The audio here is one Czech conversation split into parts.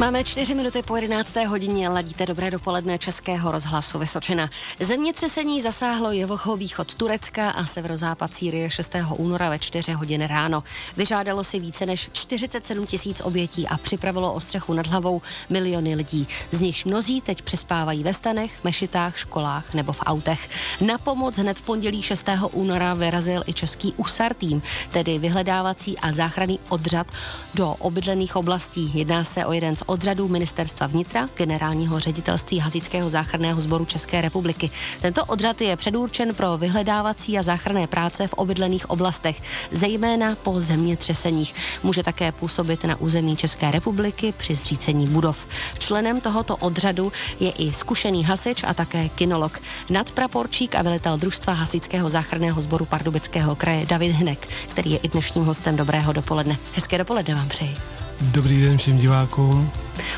Máme čtyři minuty po 11. hodině, ladíte dobré dopoledne Českého rozhlasu Vysočina. Zemětřesení zasáhlo východ Turecka a severozápad Sýrie 6. února ve 4 hodiny ráno. Vyžádalo si více než 47 tisíc obětí a připravilo o střechu nad hlavou miliony lidí. Z nich mnozí teď přespávají ve stanech, mešitách, školách nebo v autech. Na pomoc hned v pondělí 6. února vyrazil i český USAR tým, tedy vyhledávací a záchranný odřad do obydlených oblastí. Jedná se o jeden z odřadu Ministerstva vnitra, generálního ředitelství Hazického záchranného sboru České republiky. Tento odřad je předurčen pro vyhledávací a záchranné práce v obydlených oblastech, zejména po zemětřeseních. Může také působit na území České republiky při zřícení budov. Členem tohoto odřadu je i zkušený hasič a také kinolog. Nadpraporčík a velitel družstva Hasického záchranného sboru Pardubického kraje David Hnek, který je i dnešním hostem Dobrého dopoledne. Hezké dopoledne vám přeji. Dobrý den všem divákům.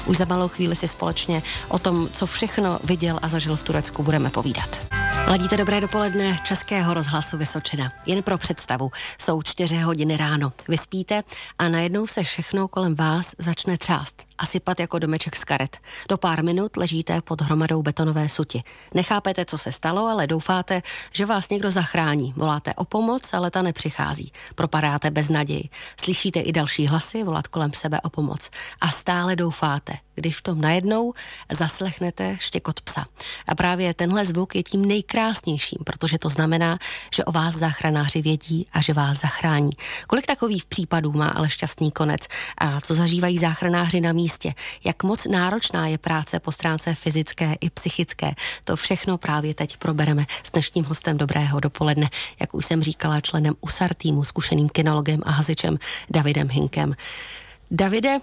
Už za malou chvíli si společně o tom, co všechno viděl a zažil v Turecku, budeme povídat. Ladíte dobré dopoledne Českého rozhlasu Vysočina. Jen pro představu, jsou čtyři hodiny ráno. Vy spíte a najednou se všechno kolem vás začne třást a sypat jako domeček z karet. Do pár minut ležíte pod hromadou betonové suti. Nechápete, co se stalo, ale doufáte, že vás někdo zachrání. Voláte o pomoc, ale ta nepřichází. Propadáte bez naději. Slyšíte i další hlasy volat kolem sebe o pomoc. A stále doufáte, když v tom najednou zaslechnete štěkot psa. A právě tenhle zvuk je tím nejkrásnějším, protože to znamená, že o vás záchranáři vědí a že vás zachrání. Kolik takových případů má ale šťastný konec a co zažívají záchranáři na místě? Jak moc náročná je práce po stránce fyzické i psychické? To všechno právě teď probereme s dnešním hostem Dobrého dopoledne, jak už jsem říkala, členem USAR týmu, zkušeným kinologem a hasičem Davidem Hinkem. Davide,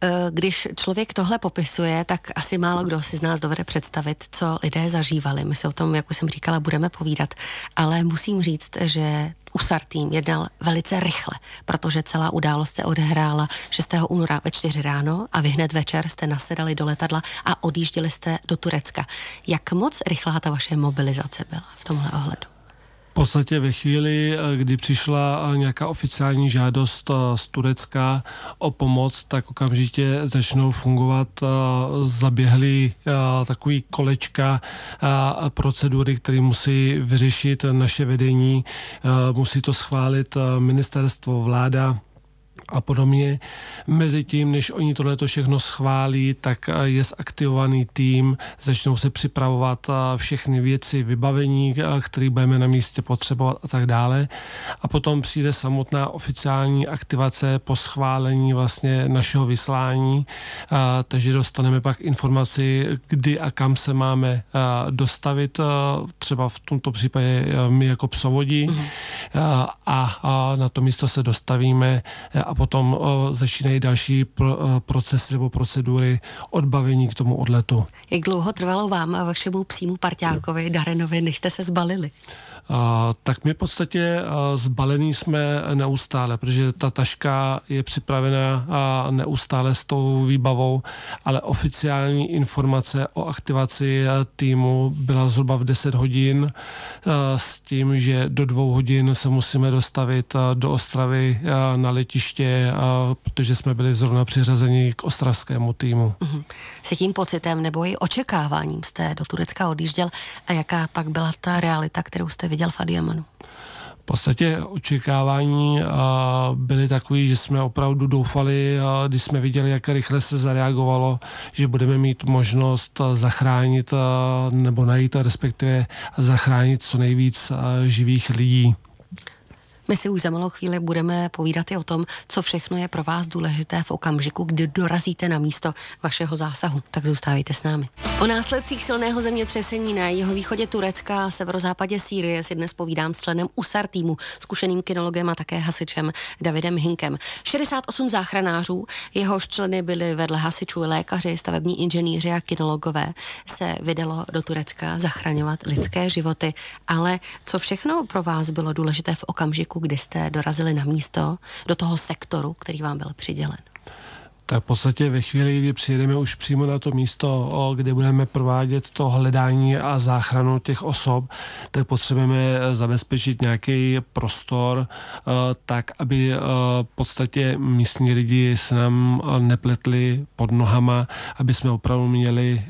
Eh, když člověk tohle popisuje, tak asi málo kdo si z nás dovede představit, co lidé zažívali. My si o tom, jak už jsem říkala, budeme povídat, ale musím říct, že USAR tým jednal velice rychle, protože celá událost se odehrála 6. února ve 4 ráno a vy hned večer jste nasedali do letadla a odjížděli jste do Turecka. Jak moc rychlá ta vaše mobilizace byla v tomhle ohledu? V podstatě ve chvíli, eh, kdy přišla eh, nějaká oficiální žádost eh, z Turecka o pomoc, tak okamžitě začnou fungovat zaběhly takový kolečka procedury, které musí vyřešit naše vedení, musí to schválit ministerstvo, vláda, a podobně. Mezitím, než oni tohleto všechno schválí, tak eh, je zaktivovaný tým, začnou se připravovat eh, všechny věci, vybavení, eh, které budeme na místě potřebovat a tak dále. A potom přijde samotná oficiální aktivace po schválení vlastně našeho vyslání, takže dostaneme pak informaci, kdy a kam se máme dostavit, třeba v tomto případě my jako psovodí mm-hmm. a na to místo se dostavíme a potom začínají další procesy nebo procedury odbavení k tomu odletu. Jak dlouho trvalo vám a vašemu psímu parťákovi Darenovi, než jste se zbalili? Tak my v podstatě zbalení jsme neustále, protože ta taška je připravena neustále s tou výbavou, ale oficiální informace o aktivaci týmu byla zhruba v 10 hodin s tím, že do dvou hodin se musíme dostavit do Ostravy na letiště, protože jsme byli zrovna přiřazeni k ostravskému týmu. Mhm. S jakým pocitem nebo i očekáváním jste do Turecka odjížděl a jaká pak byla ta realita, kterou jste viděl v Adiamanu? V podstatě očekávání byly takové, že jsme opravdu doufali, když jsme viděli, jak rychle se zareagovalo, že budeme mít možnost zachránit nebo najít, respektive zachránit co nejvíc živých lidí. My si už za malou chvíli budeme povídat i o tom, co všechno je pro vás důležité v okamžiku, kdy dorazíte na místo vašeho zásahu. Tak zůstávejte s námi. O následcích silného zemětřesení na jeho východě Turecka a severozápadě Sýrie si dnes povídám s členem USAR týmu, zkušeným kinologem a také hasičem Davidem Hinkem. 68 záchranářů, jehož členy byli vedle hasičů lékaři, stavební inženýři a kinologové, se vydalo do Turecka zachraňovat lidské životy. Ale co všechno pro vás bylo důležité v okamžiku, kdy jste dorazili na místo, do toho sektoru, který vám byl přidělen? Tak v podstatě ve chvíli, kdy přijedeme už přímo na to místo, kde budeme provádět to hledání a záchranu těch osob, tak potřebujeme zabezpečit nějaký prostor tak, aby v podstatě místní lidi se nám nepletli pod nohama, aby jsme opravdu měli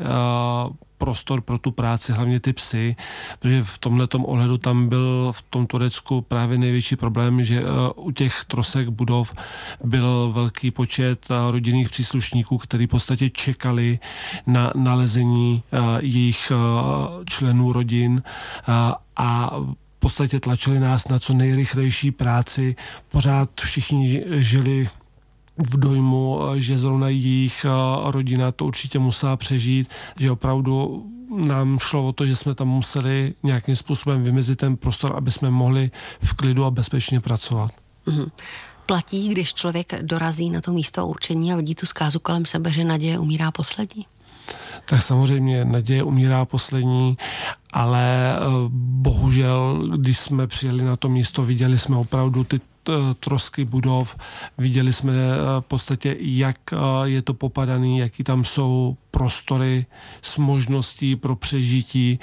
prostor pro tu práci, hlavně ty psy, protože v tomhle ohledu tam byl v tom Turecku právě největší problém, že eh, u těch trosek budov byl velký počet eh, rodinných příslušníků, kteří v podstatě čekali na nalezení eh, jejich členů rodin a v podstatě tlačili nás na co nejrychlejší práci. Pořád všichni žili v dojmu, že zrovna jejich rodina to určitě musela přežít, že opravdu nám šlo o to, že jsme tam museli nějakým způsobem vymezit ten prostor, aby jsme mohli v klidu a bezpečně pracovat. Mm-hmm. Platí, když člověk dorazí na to místo určení a vidí tu zkázu kolem sebe, že naděje umírá poslední? tak samozřejmě naděje umírá poslední, ale eh, bohužel, když jsme přijeli na to místo, viděli jsme opravdu ty trosky budov. Viděli jsme eh, v podstatě, jak eh, je to popadaný, jaký tam jsou prostory s možností pro přežití,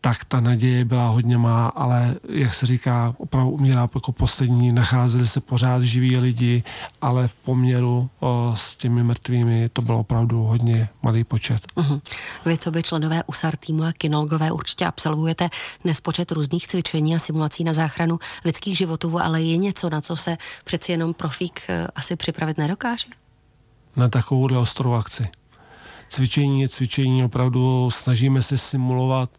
tak ta naděje byla hodně má, ale jak se říká, opravdu umírá jako poslední, nacházeli se pořád živí lidi, ale v poměru o, s těmi mrtvými to bylo opravdu hodně malý počet. Uh-huh. Vy, co by členové USAR týmu a kinologové, určitě absolvujete nespočet různých cvičení a simulací na záchranu lidských životů, ale je něco, na co se přeci jenom profík eh, asi připravit nedokáže? Na takovouhle ostrou akci cvičení je cvičení, opravdu snažíme se simulovat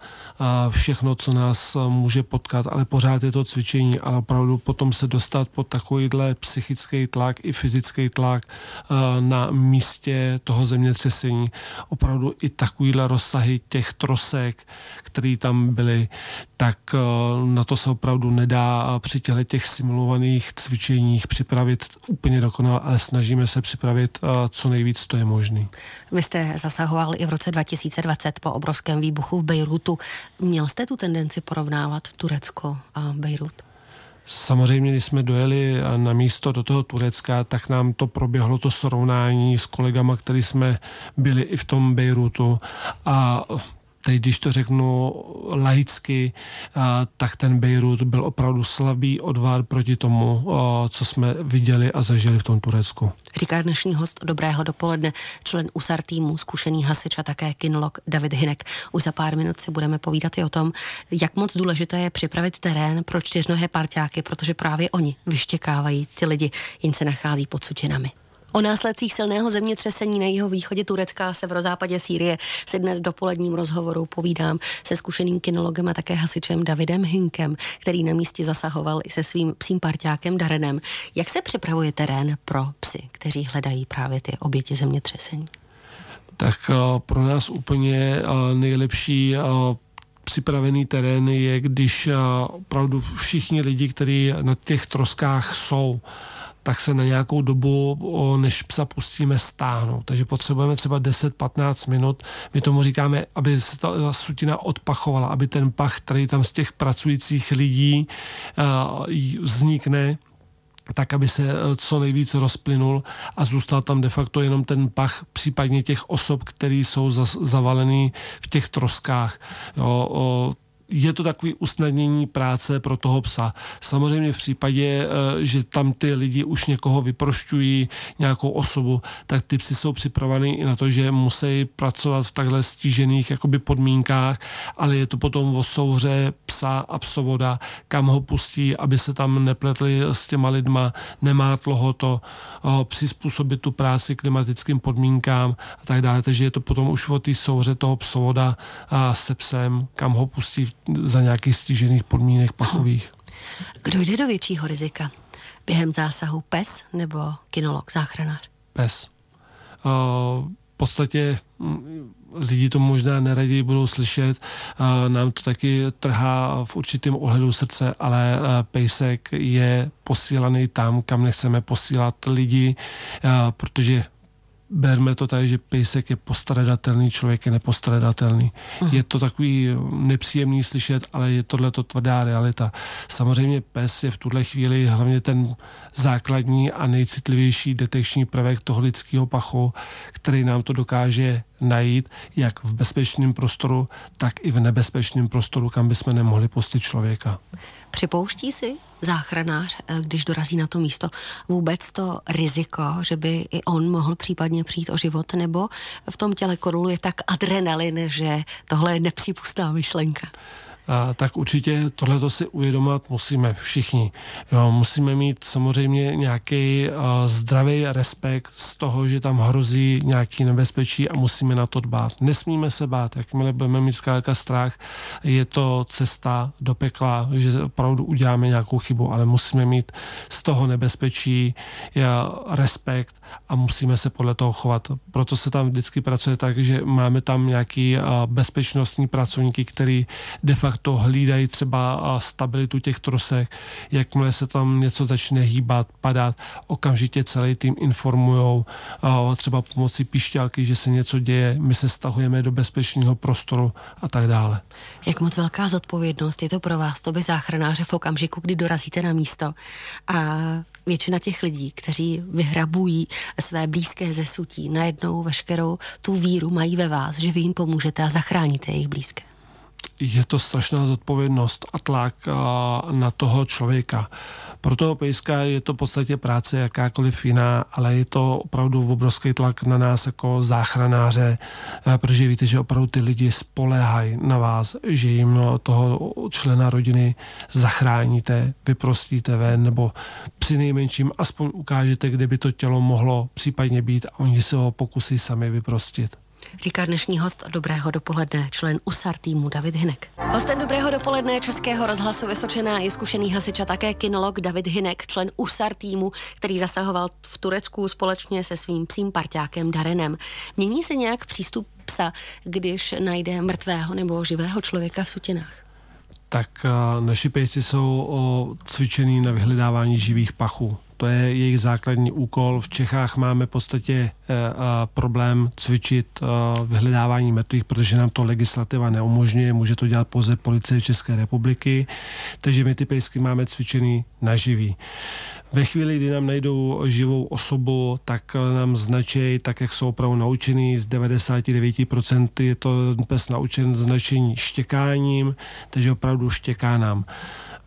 všechno, co nás může potkat, ale pořád je to cvičení, ale opravdu potom se dostat pod takovýhle psychický tlak i fyzický tlak na místě toho zemětřesení. Opravdu i takovýhle rozsahy těch trosek, které tam byly, tak na to se opravdu nedá při těchto těch simulovaných cvičeních připravit úplně dokonale, ale snažíme se připravit co nejvíc, to je možné. Vy jste zasahoval i v roce 2020 po obrovském výbuchu v Bejrutu. Měl jste tu tendenci porovnávat Turecko a Bejrut? Samozřejmě, když jsme dojeli na místo do toho Turecka, tak nám to proběhlo to srovnání s kolegama, který jsme byli i v tom Bejrutu a teď když to řeknu laicky, tak ten Bejrut byl opravdu slabý odvar proti tomu, co jsme viděli a zažili v tom Turecku. Říká dnešní host Dobrého dopoledne, člen USAR týmu, zkušený hasič a také kinolog David Hinek. Už za pár minut si budeme povídat i o tom, jak moc důležité je připravit terén pro čtyřnohé parťáky, protože právě oni vyštěkávají ty lidi, jen se nachází pod sutinami. O následcích silného zemětřesení na jeho východě Turecka a severozápadě Sýrie si dnes v dopoledním rozhovoru povídám se zkušeným kinologem a také hasičem Davidem Hinkem, který na místě zasahoval i se svým psím parťákem Darenem. Jak se připravuje terén pro psy, kteří hledají právě ty oběti zemětřesení? Tak eh, pro nás úplně eh, nejlepší eh, připravený terén je, když opravdu všichni lidi, kteří na těch troskách jsou, tak se na nějakou dobu, než psa pustíme, stáhnout. Takže potřebujeme třeba 10-15 minut. My tomu říkáme, aby se ta sutina odpachovala, aby ten pach, který tam z těch pracujících lidí vznikne, tak, aby se e, co nejvíc rozplynul a zůstal tam de facto jenom ten pach, případně těch osob, které jsou zavalený v těch troskách. Jo, o, je to takový usnadnění práce pro toho psa. Samozřejmě v případě, eh, že tam ty lidi už někoho vyprošťují, nějakou osobu, tak ty psy jsou připraveny i na to, že musí pracovat v takhle stížených jakoby podmínkách, ale je to potom o souhře psa a psovoda, kam ho pustí, aby se tam nepletli s těma lidma, nemátlo ho to, o, přizpůsobit tu práci klimatickým podmínkám a tak dále. Takže je to potom už o té souhře toho psovoda a se psem, kam ho pustí za nějakých stížených podmínek pachových. Kdo jde do většího rizika? Během zásahu pes nebo kinolog, záchranář? Pes. V podstatě mm, lidi to možná neradí budou slyšet, nám to taky trhá v určitém ohledu srdce, ale pejsek je posílaný tam, kam nechceme posílat lidi, protože berme to tak, že pejsek je postradatelný, člověk je nepostradatelný. Uh-huh. Je to takový nepříjemný slyšet, ale je tohle to tvrdá realita. Samozřejmě pes je v tuhle chvíli hlavně ten základní a nejcitlivější detekční prvek toho lidského pachu, který nám to dokáže najít jak v bezpečném prostoru, tak i v nebezpečném prostoru, kam bychom nemohli pustit člověka. Připouští si záchranář, eh, když dorazí na to místo, vůbec to riziko, že by i on mohl případně přijít o život, nebo v tom těle koruluje tak adrenalin, že tohle je nepřípustná myšlenka? A, tak určitě tohle si uvědomovat musíme všichni. Jo, musíme mít samozřejmě nějaký zdravý respekt z toho, že tam hrozí nějaký nebezpečí a musíme na to dbát. Nesmíme se bát, jakmile budeme mít zkrátka strach, je to cesta do pekla, že opravdu uděláme nějakou chybu, ale musíme mít z toho nebezpečí respekt a musíme se podle toho chovat. Proto se tam vždycky pracuje tak, že máme tam nějaký bezpečnostní pracovníky, který de facto to hlídají třeba stabilitu těch trosek, jakmile se tam něco začne hýbat, padat, okamžitě celý tým informují třeba pomocí píšťalky, že se něco děje, my se stahujeme do bezpečného prostoru a tak dále. Jak moc velká zodpovědnost je to pro vás, to by záchranáře v okamžiku, kdy dorazíte na místo a většina těch lidí, kteří vyhrabují své blízké zesutí, najednou veškerou tu víru mají ve vás, že vy jim pomůžete a zachráníte jejich blízké je to strašná zodpovědnost a tlak na toho člověka. Pro toho pejska je to v podstatě práce jakákoliv jiná, ale je to opravdu obrovský tlak na nás jako záchranáře, protože víte, že opravdu ty lidi spolehají na vás, že jim toho člena rodiny zachráníte, vyprostíte ven, nebo při nejmenším aspoň ukážete, kde by to tělo mohlo případně být a oni se ho pokusí sami vyprostit. Říká dnešní host Dobrého dopoledne, člen USAR týmu David Hinek. Hostem Dobrého dopoledne Českého rozhlasu Vysočená je zkušený hasič a také kinolog David Hinek, člen USAR týmu, který zasahoval v Turecku společně se svým psím parťákem Darenem. Mění se nějak přístup psa, když najde mrtvého nebo živého člověka v sutinách? tak naši pejci jsou cvičený na vyhledávání živých pachů. To je jejich základní úkol. V Čechách máme v podstatě e, problém cvičit e, vyhledávání mrtvých, protože nám to legislativa neumožňuje. Může to dělat pouze policie České republiky. Takže my ty pejsky máme cvičený na živý. Ve chvíli, kdy nám najdou živou osobu, tak nám značí, tak jak jsou opravdu naučený, z 99% je to pes naučen značení štěkáním, takže opravdu štěká nám.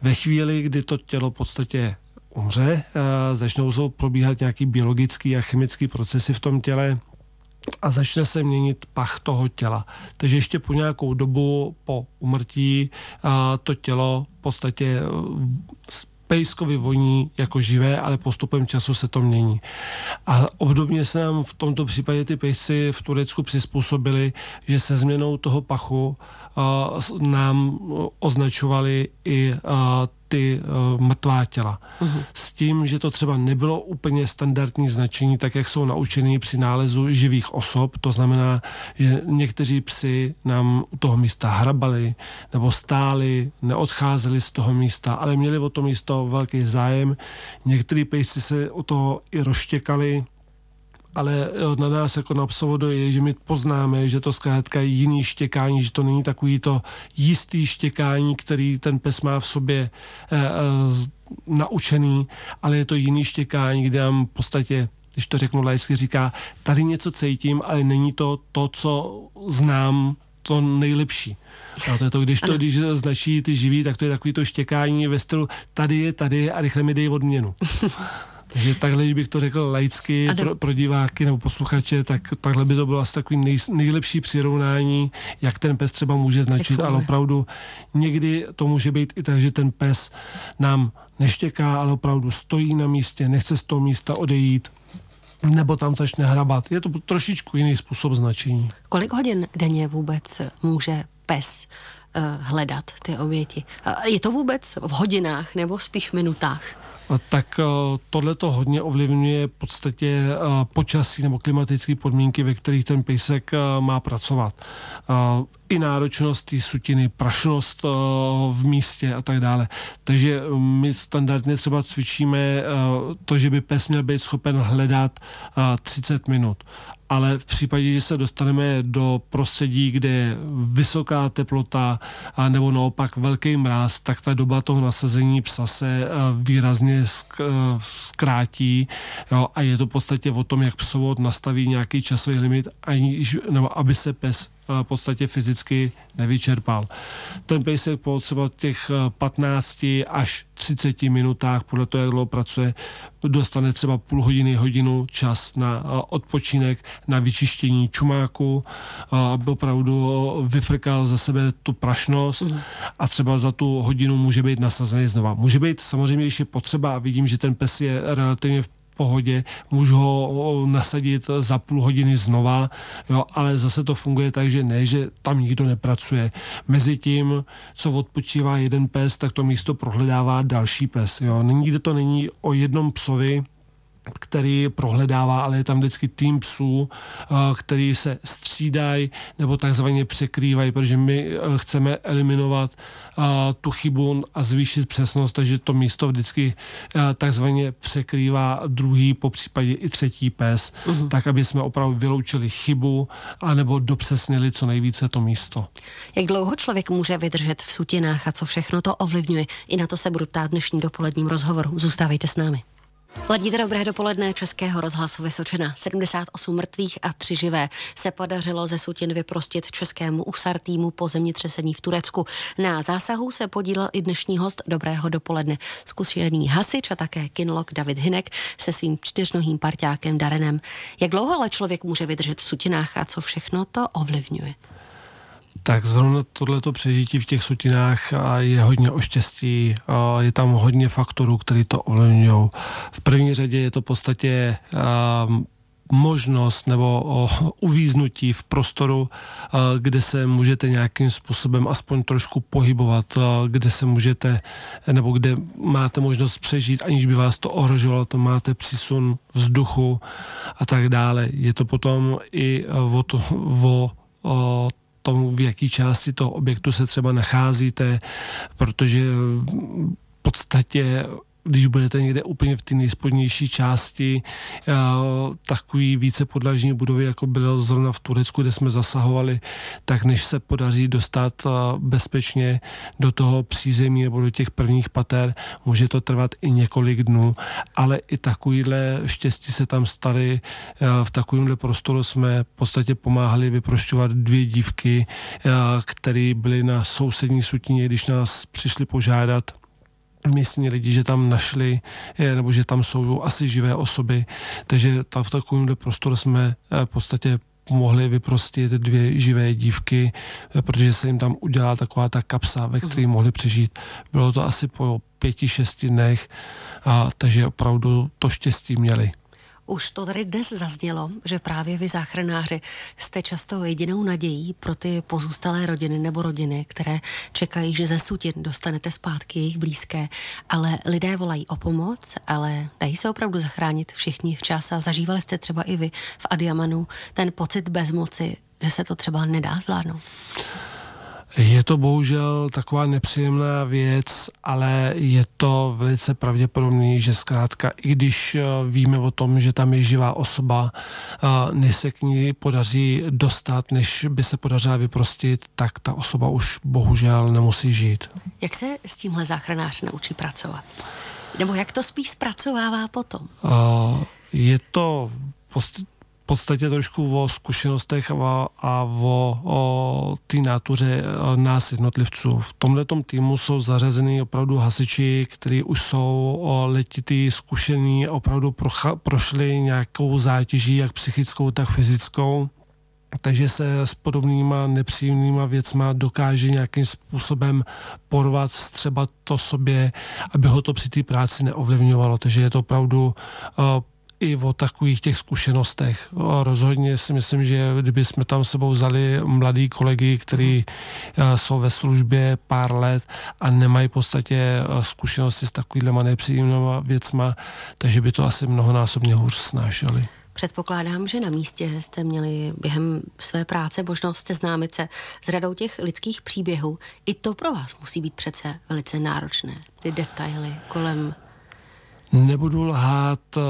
Ve chvíli, kdy to tělo v podstatě umře, začnou jsou probíhat nějaký biologický a chemický procesy v tom těle, a začne se měnit pach toho těla. Takže ještě po nějakou dobu po umrtí to tělo v podstatě pejskovi voní jako živé, ale postupem času se to mění. A obdobně se nám v tomto případě ty pejsci v Turecku přizpůsobili, že se změnou toho pachu nám označovali i ty uh, mrtvá těla. Uh-huh. S tím, že to třeba nebylo úplně standardní značení, tak jak jsou naučený při nálezu živých osob, to znamená, že někteří psy nám u toho místa hrabali nebo stáli, neodcházeli z toho místa, ale měli o to místo velký zájem. Některý pejsi se o toho i rozštěkali, ale eh, na nás jako na psovodo je, že my poznáme, že to zkrátka je jiný štěkání, že to není takový to jistý štěkání, který ten pes má v sobě e, e, naučený, ale je to jiný štěkání, kde nám v podstatě když to řeknu lajsky, říká, tady něco cítím, ale není to to, co znám, to nejlepší. A to je to, když to, když značí ty živí, tak to je takový to štěkání ve stylu tady je, tady je a rychle mi dej odměnu. Takže takhle, bych to řekl laicky pro, pro diváky nebo posluchače, tak takhle by to bylo asi takový nej, nejlepší přirovnání, jak ten pes třeba může značit, ale opravdu někdy to může být i tak, že ten pes nám neštěká, ale opravdu stojí na místě, nechce z toho místa odejít, nebo tam začne hrabat. Je to trošičku jiný způsob značení. Kolik hodin denně vůbec může pes uh, hledat ty oběti? Uh, je to vůbec v hodinách nebo spíš v minutách? Tak eh, tohle to hodně ovlivňuje v podstatě eh, počasí nebo klimatické podmínky, ve kterých ten pejsek eh, má pracovat. I náročnost té sutiny, prašnost uh, v místě a tak dále. Takže my standardně třeba cvičíme uh, to, že by pes měl být schopen hledat uh, 30 minut ale v případě, že se dostaneme do prostředí, kde je vysoká teplota a nebo naopak velký mráz, tak ta doba toho nasazení psa se výrazně zkrátí jo, a je to v podstatě o tom, jak psovod nastaví nějaký časový limit, aniž, nebo aby se pes v podstatě fyzicky nevyčerpal. Ten pejsek po třeba těch 15 až 30 minutách, podle toho, jak dlouho pracuje, dostane třeba půl hodiny, hodinu čas na odpočinek, na vyčištění čumáku, aby opravdu vyfrkal za sebe tu prašnost mm. a třeba za tu hodinu může být nasazený znova. Může být samozřejmě, když je potřeba vidím, že ten pes je relativně v pohodě, můžu ho nasadit za půl hodiny znova, jo, ale zase to funguje tak, že ne, že tam nikdo nepracuje. Mezi tím, co odpočívá jeden pes, tak to místo prohledává další pes. Jo. Nikdy to není o jednom psovi, který prohledává, ale je tam vždycky tým psů, eh, který se střídají nebo takzvaně překrývají, protože my eh, chceme eliminovat eh, tu chybu a zvýšit přesnost, takže to místo vždycky takzvaně překrývá druhý, po případě i třetí pes, uh-huh. tak aby jsme opravdu vyloučili chybu anebo dopřesnili co nejvíce to místo. Jak dlouho člověk může vydržet v sutinách a co všechno to ovlivňuje? I na to se budu ptát dnešním dopoledním rozhovoru. Zůstávejte s námi. Ladíte dobré dopoledne Českého rozhlasu Vysočina. 78 mrtvých a 3 živé se podařilo ze sutin vyprostit českému USAR týmu po zemětřesení v Turecku. Na zásahu se podílel i dnešní host Dobrého dopoledne. Zkušený hasič a také kinolog David Hinek se svým čtyřnohým parťákem Darenem. Jak dlouho ale člověk může vydržet v sutinách a co všechno to ovlivňuje? Tak zrovna tohleto přežití v těch sutinách je hodně o štěstí, je tam hodně faktorů, který to ovlivňují. V první řadě je to v podstatě možnost nebo uvíznutí v prostoru, kde se můžete nějakým způsobem aspoň trošku pohybovat, kde se můžete, nebo kde máte možnost přežít, aniž by vás to ohrožovalo, to máte přísun vzduchu a tak dále. Je to potom i o, to, o tom, v jaký části toho objektu se třeba nacházíte, protože v podstatě když budete někde úplně v té nejspodnější části takový více podlažní budovy, jako bylo zrovna v Turecku, kde jsme zasahovali, tak než se podaří dostat bezpečně do toho přízemí nebo do těch prvních pater, může to trvat i několik dnů, ale i takovýhle štěstí se tam staly. V takovémhle prostoru jsme v podstatě pomáhali vyprošťovat dvě dívky, které byly na sousední sutině, když nás přišli požádat místní lidi, že tam našli, nebo že tam jsou asi živé osoby, takže tam v takovémhle prostoru jsme eh, v podstatě mohli vyprostit dvě živé dívky, eh, protože se jim tam udělala taková ta kapsa, ve které mohli přežít. Bylo to asi po pěti, šesti dnech, a, takže opravdu to štěstí měli. Už to tady dnes zaznělo, že právě vy záchranáři jste často jedinou nadějí pro ty pozůstalé rodiny nebo rodiny, které čekají, že ze sutin dostanete zpátky jejich blízké, ale lidé volají o pomoc, ale dají se opravdu zachránit všichni včas a zažívali jste třeba i vy v Adiamanu ten pocit bezmoci, že se to třeba nedá zvládnout. Je to bohužel taková nepříjemná věc, ale je to velice pravděpodobný, že zkrátka, i když eh, víme o tom, že tam je živá osoba, eh, než se k ní podaří dostat, než by se podařila vyprostit, tak ta osoba už bohužel nemusí žít. Jak se s tímhle záchranář naučí pracovat? Nebo jak to spíš zpracovává potom? Je to podstatě trošku o zkušenostech a, a o, o té nátuře e, nás jednotlivců. V tomhle týmu jsou zařazeny opravdu hasiči, kteří už jsou letitý, zkušení, opravdu procha, prošli nějakou zátěží, jak psychickou, tak fyzickou takže se s podobnýma nepříjemnýma věcma dokáže nějakým způsobem porvat, třeba to sobě, aby ho to při té práci neovlivňovalo. Takže je to opravdu uh, i o takových těch zkušenostech. A rozhodně si myslím, že kdyby jsme tam sebou vzali mladý kolegy, kteří eh, jsou ve službě pár let a nemají v podstatě eh, zkušenosti s takovýhlema nepříjemnými věcma, takže by to asi mnohonásobně hůř snášeli. Předpokládám, že na místě jste měli během své práce možnost seznámit se s řadou těch lidských příběhů. I to pro vás musí být přece velice náročné, ty detaily kolem Nebudu lhát, eh,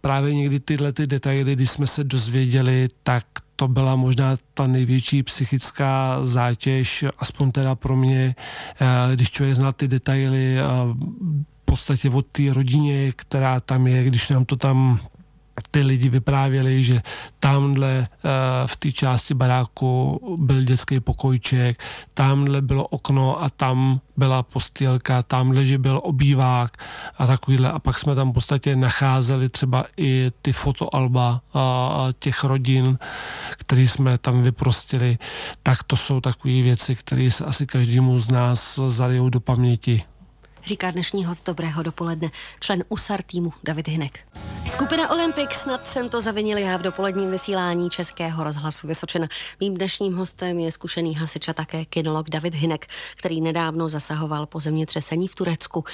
právě někdy tyhle ty detaily, když jsme se dozvěděli, tak to byla možná ta největší psychická zátěž, aspoň teda pro mě, eh, když člověk zná ty detaily eh, v podstatě od té rodině, která tam je, když nám to tam ty lidi vyprávěli, že tamhle uh, v té části baráku byl dětský pokojček, tamhle bylo okno a tam byla postýlka, tamhle, že byl obývák a takovýhle. A pak jsme tam v podstatě nacházeli třeba i ty fotoalba uh, těch rodin, které jsme tam vyprostili. Tak to jsou takové věci, které se asi každému z nás zalijou do paměti říká dnešní host Dobrého dopoledne, člen USAR týmu David Hinek. Skupina Olympic, snad jsem to zavinil já v dopoledním vysílání Českého rozhlasu Vysočina. Mým dnešním hostem je zkušený hasič a také kinolog David Hinek, který nedávno zasahoval po zemětřesení v Turecku.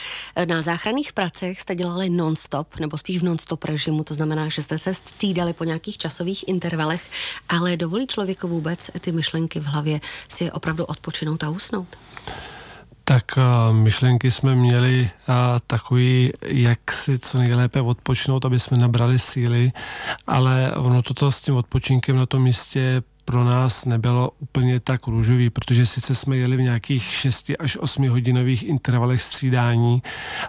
Na záchranných pracech jste dělali non-stop, nebo spíš v non-stop režimu, to znamená, že jste se střídali po nějakých časových intervalech, ale dovolí člověku vůbec ty myšlenky v hlavě si opravdu odpočinout a usnout? Tak myšlenky jsme měli takový, jak si co nejlépe odpočnout, aby jsme nabrali síly, ale ono toto s tím odpočinkem na tom místě pro nás nebylo úplně tak růžový, protože sice jsme jeli v nějakých 6 až 8 hodinových intervalech střídání,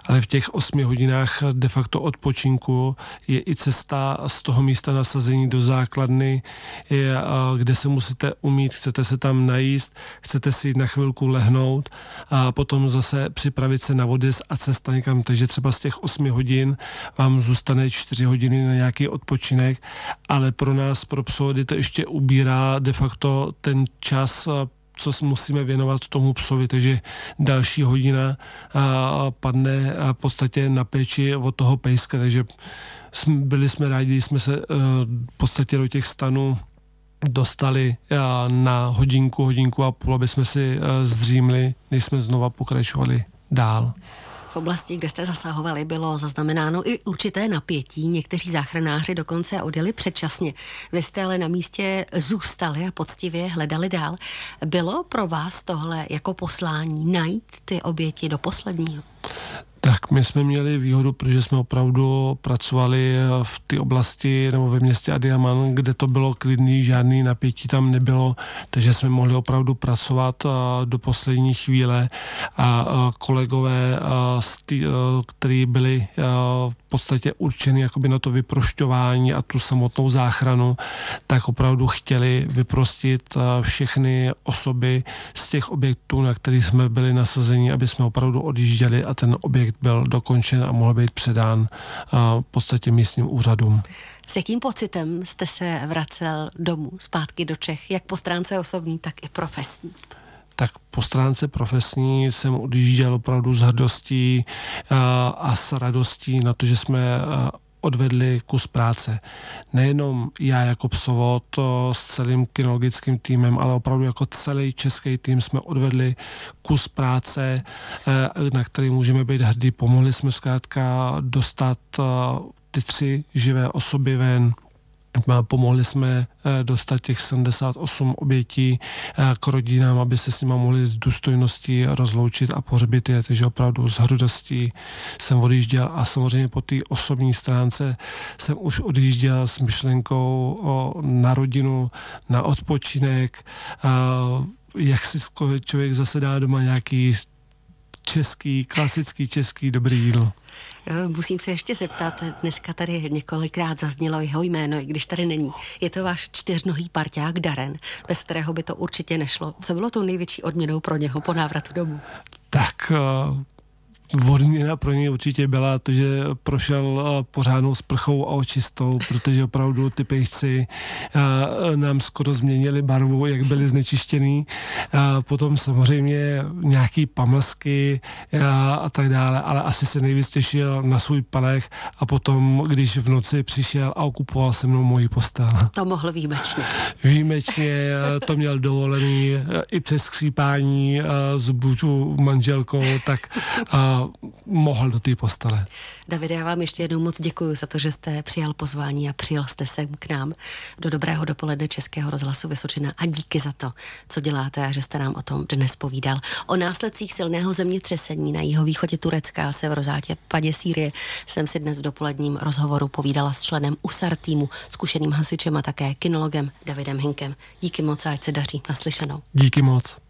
ale v těch 8 hodinách de facto odpočinku je i cesta z toho místa nasazení do základny, je, kde se musíte umít, chcete se tam najíst, chcete si na chvilku lehnout a potom zase připravit se na vody a cesta někam. Takže třeba z těch 8 hodin vám zůstane 4 hodiny na nějaký odpočinek, ale pro nás, pro psovody to ještě ubírá de facto ten čas co musíme věnovat tomu psovi, takže další hodina padne v podstatě na péči od toho pejska, takže byli jsme rádi, jsme se v podstatě do těch stanů dostali na hodinku, hodinku a půl, aby jsme si zdřímli, než jsme znova pokračovali dál. V oblasti, kde jste zasahovali, bylo zaznamenáno i určité napětí. Někteří záchranáři dokonce odjeli předčasně. Vy jste ale na místě zůstali a poctivě hledali dál. Bylo pro vás tohle jako poslání najít ty oběti do posledního? Tak my jsme měli výhodu, protože jsme opravdu pracovali v té oblasti nebo ve městě Adiaman, kde to bylo klidný, žádný napětí tam nebylo, takže jsme mohli opravdu pracovat do poslední chvíle. A kolegové, kteří byli v podstatě určeny jakoby na to vyprošťování a tu samotnou záchranu, tak opravdu chtěli vyprostit všechny osoby z těch objektů, na kterých jsme byli nasazeni, aby jsme opravdu odjížděli a ten objekt byl dokončen a mohl být předán v podstatě místním úřadům. S jakým pocitem jste se vracel domů, zpátky do Čech, jak po stránce osobní, tak i profesní? Tak po stránce profesní jsem odjížděl opravdu s hrdostí a s radostí na to, že jsme odvedli kus práce. Nejenom já jako psovod s celým kinologickým týmem, ale opravdu jako celý český tým jsme odvedli kus práce, eh, na který můžeme být hrdí. Pomohli jsme zkrátka dostat eh, ty tři živé osoby ven, Pomohli jsme eh, dostat těch 78 obětí eh, k rodinám, aby se s nimi mohli z důstojností rozloučit a pohřbit je. Takže opravdu s hrudostí jsem odjížděl a samozřejmě po té osobní stránce jsem už odjížděl s myšlenkou na rodinu, na odpočinek, jak si člověk zase dá doma nějaký český, klasický český dobrý jídlo. Eh, musím se ještě zeptat, dneska tady několikrát zaznělo jeho jméno, i když tady není. Je to váš čtyřnohý parťák Daren, bez kterého by to určitě nešlo. Co bylo tou největší odměnou pro něho po návratu domů? Tak eh, odměna pro něj určitě byla to, že prošel pořádnou sprchou a očistou, protože opravdu ty pejsci nám skoro změnili barvu, jak byli znečištěný. A potom samozřejmě nějaký pamlsky a, a tak dále, ale asi se nejvíc těšil na svůj palech a potom, když v noci přišel a okupoval se mnou moji postel. To mohl výjimečně. Výjimečně, to měl dovolený i přes skřípání s manželkou, tak a mohl do té postele. Davide, já vám ještě jednou moc děkuji za to, že jste přijal pozvání a přijel jste sem k nám do dobrého dopoledne Českého rozhlasu Vysočina a díky za to, co děláte a že jste nám o tom dnes povídal. O následcích silného zemětřesení na jihovýchodě Turecka a severozátě Padě Sýrie jsem si dnes v dopoledním rozhovoru povídala s členem USAR týmu, zkušeným hasičem a také kinologem Davidem Hinkem. Díky moc a ať se daří naslyšenou. Díky moc.